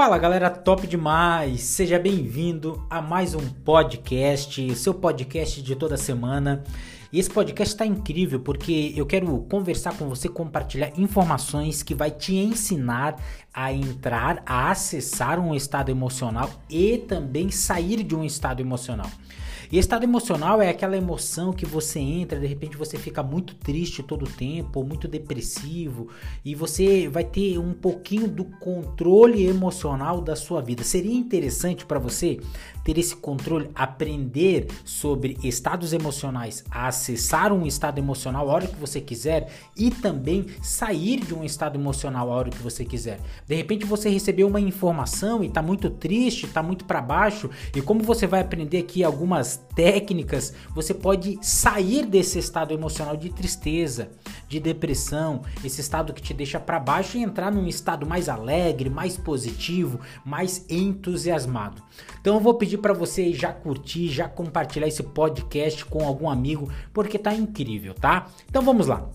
Fala galera, top demais! Seja bem-vindo a mais um podcast, seu podcast de toda semana. E esse podcast está incrível porque eu quero conversar com você, compartilhar informações que vai te ensinar a entrar, a acessar um estado emocional e também sair de um estado emocional. E estado emocional é aquela emoção que você entra, de repente você fica muito triste todo o tempo, muito depressivo, e você vai ter um pouquinho do controle emocional da sua vida. Seria interessante para você ter esse controle, aprender sobre estados emocionais, acessar um estado emocional a hora que você quiser e também sair de um estado emocional a hora que você quiser. De repente você recebeu uma informação e está muito triste, está muito para baixo, e como você vai aprender aqui algumas técnicas, você pode sair desse estado emocional de tristeza, de depressão, esse estado que te deixa para baixo e entrar num estado mais alegre, mais positivo, mais entusiasmado. Então eu vou pedir para você já curtir, já compartilhar esse podcast com algum amigo, porque tá incrível, tá? Então vamos lá.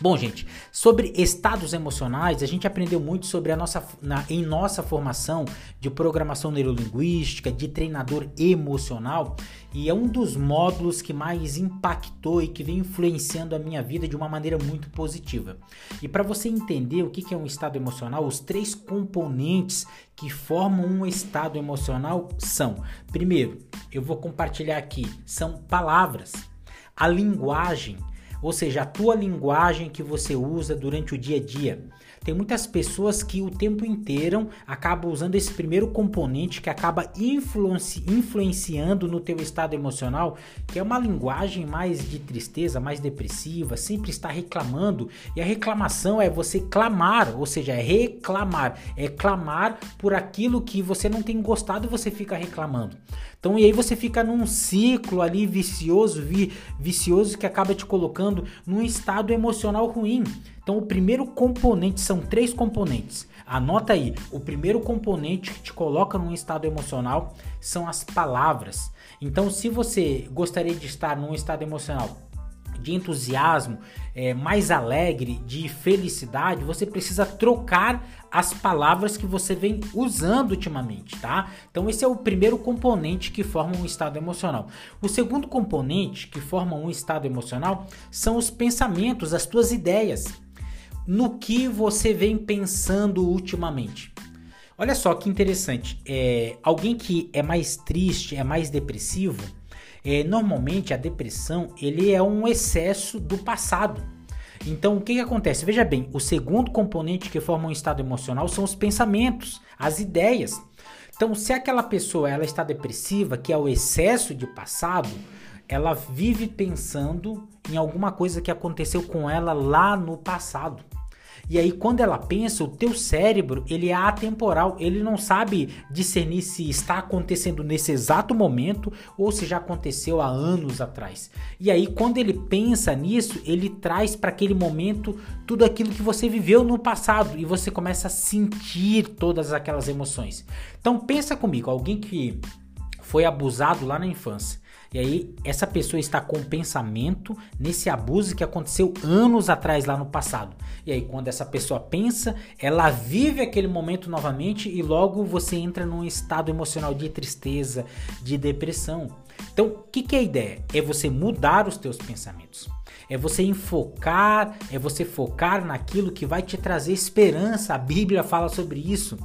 Bom, gente, sobre estados emocionais, a gente aprendeu muito sobre a nossa na, em nossa formação de programação neurolinguística, de treinador emocional, e é um dos módulos que mais impactou e que vem influenciando a minha vida de uma maneira muito positiva. E para você entender o que é um estado emocional, os três componentes que formam um estado emocional são: primeiro, eu vou compartilhar aqui, são palavras, a linguagem ou seja, a tua linguagem que você usa durante o dia a dia. Tem muitas pessoas que o tempo inteiro acabam usando esse primeiro componente que acaba influenci influenciando no teu estado emocional, que é uma linguagem mais de tristeza, mais depressiva, sempre está reclamando. E a reclamação é você clamar, ou seja, é reclamar, é clamar por aquilo que você não tem gostado e você fica reclamando. Então, e aí você fica num ciclo ali vicioso, vi, vicioso que acaba te colocando num estado emocional ruim. Então, o primeiro componente são três componentes. Anota aí: o primeiro componente que te coloca num estado emocional são as palavras. Então, se você gostaria de estar num estado emocional de entusiasmo, é, mais alegre, de felicidade, você precisa trocar as palavras que você vem usando ultimamente, tá? Então esse é o primeiro componente que forma um estado emocional. O segundo componente que forma um estado emocional são os pensamentos, as tuas ideias no que você vem pensando ultimamente. Olha só que interessante. É, alguém que é mais triste, é mais depressivo, é, normalmente a depressão ele é um excesso do passado. Então o que, que acontece? Veja bem, o segundo componente que forma um estado emocional são os pensamentos, as ideias. Então, se aquela pessoa ela está depressiva, que é o excesso de passado, ela vive pensando em alguma coisa que aconteceu com ela lá no passado. E aí quando ela pensa, o teu cérebro, ele é atemporal, ele não sabe discernir se está acontecendo nesse exato momento ou se já aconteceu há anos atrás. E aí quando ele pensa nisso, ele traz para aquele momento tudo aquilo que você viveu no passado e você começa a sentir todas aquelas emoções. Então pensa comigo, alguém que foi abusado lá na infância e aí, essa pessoa está com pensamento nesse abuso que aconteceu anos atrás, lá no passado. E aí, quando essa pessoa pensa, ela vive aquele momento novamente e logo você entra num estado emocional de tristeza, de depressão. Então, o que, que é a ideia? É você mudar os teus pensamentos. É você enfocar, é você focar naquilo que vai te trazer esperança. A Bíblia fala sobre isso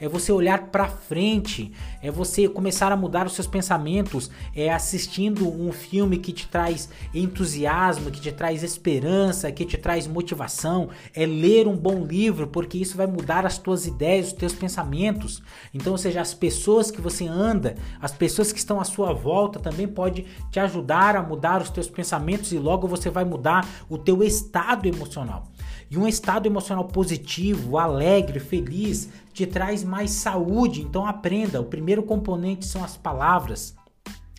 é você olhar para frente, é você começar a mudar os seus pensamentos, é assistindo um filme que te traz entusiasmo, que te traz esperança, que te traz motivação, é ler um bom livro, porque isso vai mudar as tuas ideias, os teus pensamentos. Então, ou seja, as pessoas que você anda, as pessoas que estão à sua volta também pode te ajudar a mudar os teus pensamentos e logo você vai mudar o teu estado emocional. E um estado emocional positivo, alegre, feliz, te traz mais saúde. Então aprenda, o primeiro componente são as palavras,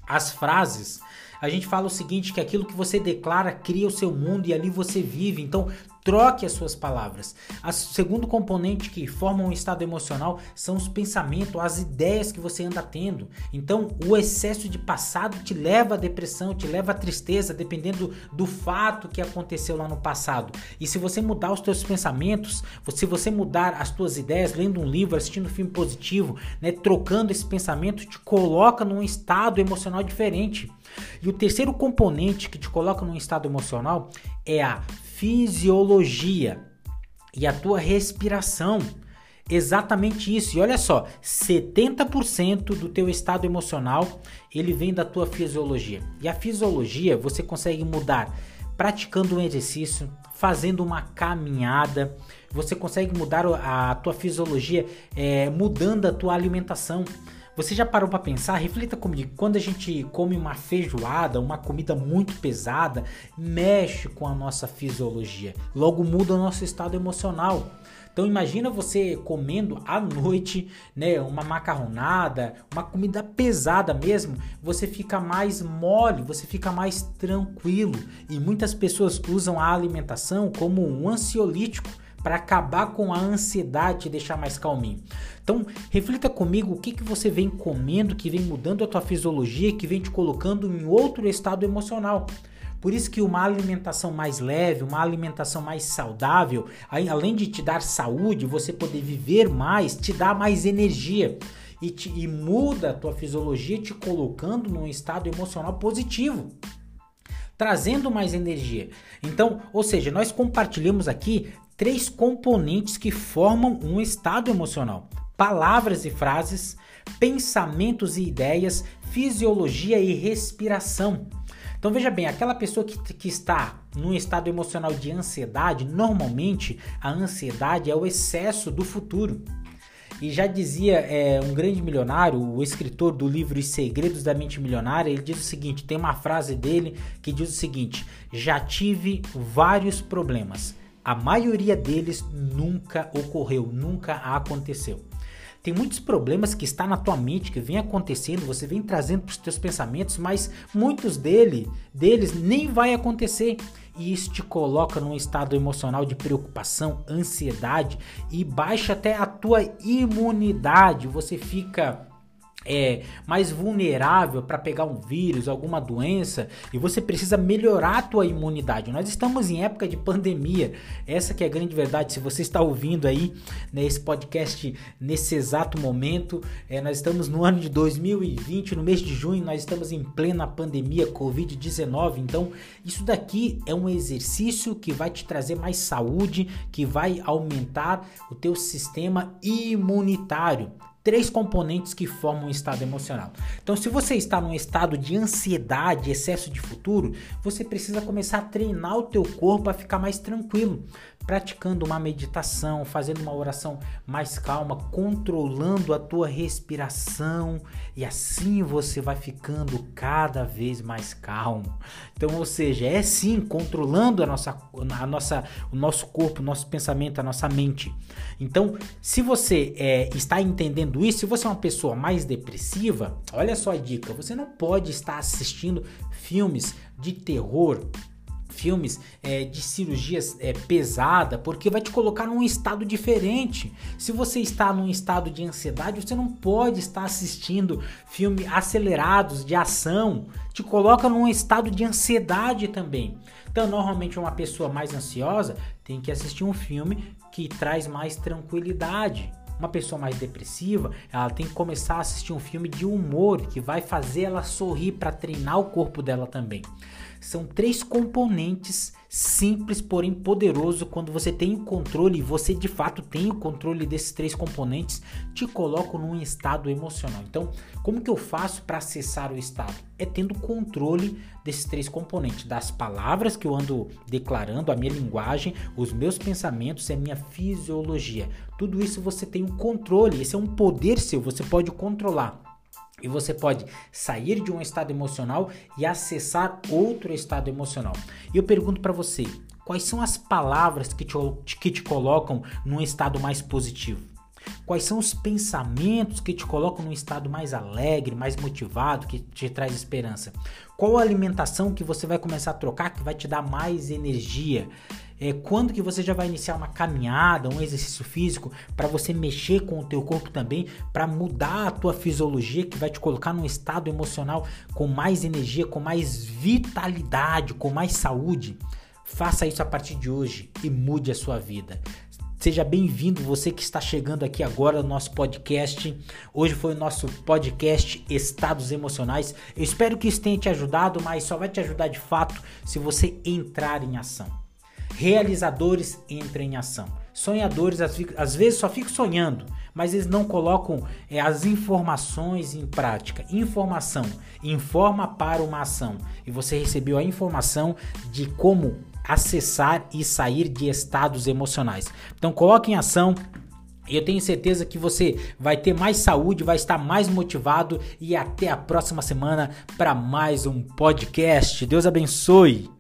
as frases. A gente fala o seguinte que aquilo que você declara cria o seu mundo e ali você vive. Então Troque as suas palavras. O segundo componente que forma um estado emocional são os pensamentos, as ideias que você anda tendo. Então, o excesso de passado te leva à depressão, te leva à tristeza, dependendo do fato que aconteceu lá no passado. E se você mudar os teus pensamentos, se você mudar as tuas ideias, lendo um livro, assistindo um filme positivo, né, trocando esse pensamento, te coloca num estado emocional diferente. E o terceiro componente que te coloca num estado emocional é a fisiologia e a tua respiração. Exatamente isso. E olha só, 70% do teu estado emocional, ele vem da tua fisiologia. E a fisiologia você consegue mudar praticando um exercício, fazendo uma caminhada. Você consegue mudar a tua fisiologia é, mudando a tua alimentação. Você já parou para pensar? Reflita comigo. Quando a gente come uma feijoada, uma comida muito pesada, mexe com a nossa fisiologia. Logo muda o nosso estado emocional. Então imagina você comendo à noite, né, uma macarronada, uma comida pesada mesmo, você fica mais mole, você fica mais tranquilo. E muitas pessoas usam a alimentação como um ansiolítico para acabar com a ansiedade e deixar mais calminho. Então, reflita comigo o que, que você vem comendo, que vem mudando a tua fisiologia, que vem te colocando em outro estado emocional. Por isso que uma alimentação mais leve, uma alimentação mais saudável, além de te dar saúde, você poder viver mais, te dá mais energia e, te, e muda a tua fisiologia, te colocando num estado emocional positivo trazendo mais energia. Então, ou seja, nós compartilhamos aqui três componentes que formam um estado emocional: palavras e frases, pensamentos e ideias, fisiologia e respiração. Então veja bem, aquela pessoa que, que está num estado emocional de ansiedade, normalmente a ansiedade é o excesso do futuro. E já dizia é, um grande milionário, o escritor do livro Os Segredos da Mente Milionária, ele diz o seguinte: tem uma frase dele que diz o seguinte: já tive vários problemas a maioria deles nunca ocorreu, nunca aconteceu. Tem muitos problemas que está na tua mente, que vem acontecendo, você vem trazendo para os teus pensamentos, mas muitos dele, deles nem vai acontecer. E isso te coloca num estado emocional de preocupação, ansiedade e baixa até a tua imunidade. Você fica é mais vulnerável para pegar um vírus, alguma doença, e você precisa melhorar a tua imunidade. Nós estamos em época de pandemia. Essa que é a grande verdade. Se você está ouvindo aí né, podcast nesse exato momento, é, nós estamos no ano de 2020, no mês de junho, nós estamos em plena pandemia COVID-19. Então, isso daqui é um exercício que vai te trazer mais saúde, que vai aumentar o teu sistema imunitário três componentes que formam um estado emocional. Então, se você está num estado de ansiedade, excesso de futuro, você precisa começar a treinar o teu corpo a ficar mais tranquilo praticando uma meditação, fazendo uma oração mais calma, controlando a tua respiração e assim você vai ficando cada vez mais calmo. Então, ou seja, é sim controlando a nossa, a nossa, o nosso corpo, o nosso pensamento, a nossa mente. Então, se você é, está entendendo isso, se você é uma pessoa mais depressiva, olha só a dica: você não pode estar assistindo filmes de terror filmes é, de cirurgias é, pesada, porque vai te colocar num estado diferente. Se você está num estado de ansiedade, você não pode estar assistindo filmes acelerados de ação. Te coloca num estado de ansiedade também. Então, normalmente uma pessoa mais ansiosa tem que assistir um filme que traz mais tranquilidade. Uma pessoa mais depressiva, ela tem que começar a assistir um filme de humor que vai fazer ela sorrir para treinar o corpo dela também. São três componentes simples, porém poderoso. Quando você tem o controle, você de fato tem o controle desses três componentes, te colocam num estado emocional. Então, como que eu faço para acessar o estado? É tendo controle desses três componentes, das palavras que eu ando declarando, a minha linguagem, os meus pensamentos e a minha fisiologia. Tudo isso você tem um controle, esse é um poder seu, você pode controlar. E você pode sair de um estado emocional e acessar outro estado emocional. E eu pergunto para você, quais são as palavras que te, que te colocam num estado mais positivo? Quais são os pensamentos que te colocam num estado mais alegre, mais motivado, que te traz esperança? Qual a alimentação que você vai começar a trocar que vai te dar mais energia? É, quando que você já vai iniciar uma caminhada, um exercício físico para você mexer com o teu corpo também, para mudar a tua fisiologia que vai te colocar num estado emocional com mais energia, com mais vitalidade, com mais saúde. Faça isso a partir de hoje e mude a sua vida. Seja bem-vindo, você que está chegando aqui agora no nosso podcast. Hoje foi o nosso podcast Estados Emocionais. Eu espero que isso tenha te ajudado, mas só vai te ajudar de fato se você entrar em ação. Realizadores entram em ação. Sonhadores às vezes só ficam sonhando, mas eles não colocam é, as informações em prática. Informação informa para uma ação e você recebeu a informação de como acessar e sair de estados emocionais. Então coloque em ação, e eu tenho certeza que você vai ter mais saúde, vai estar mais motivado e até a próxima semana para mais um podcast. Deus abençoe.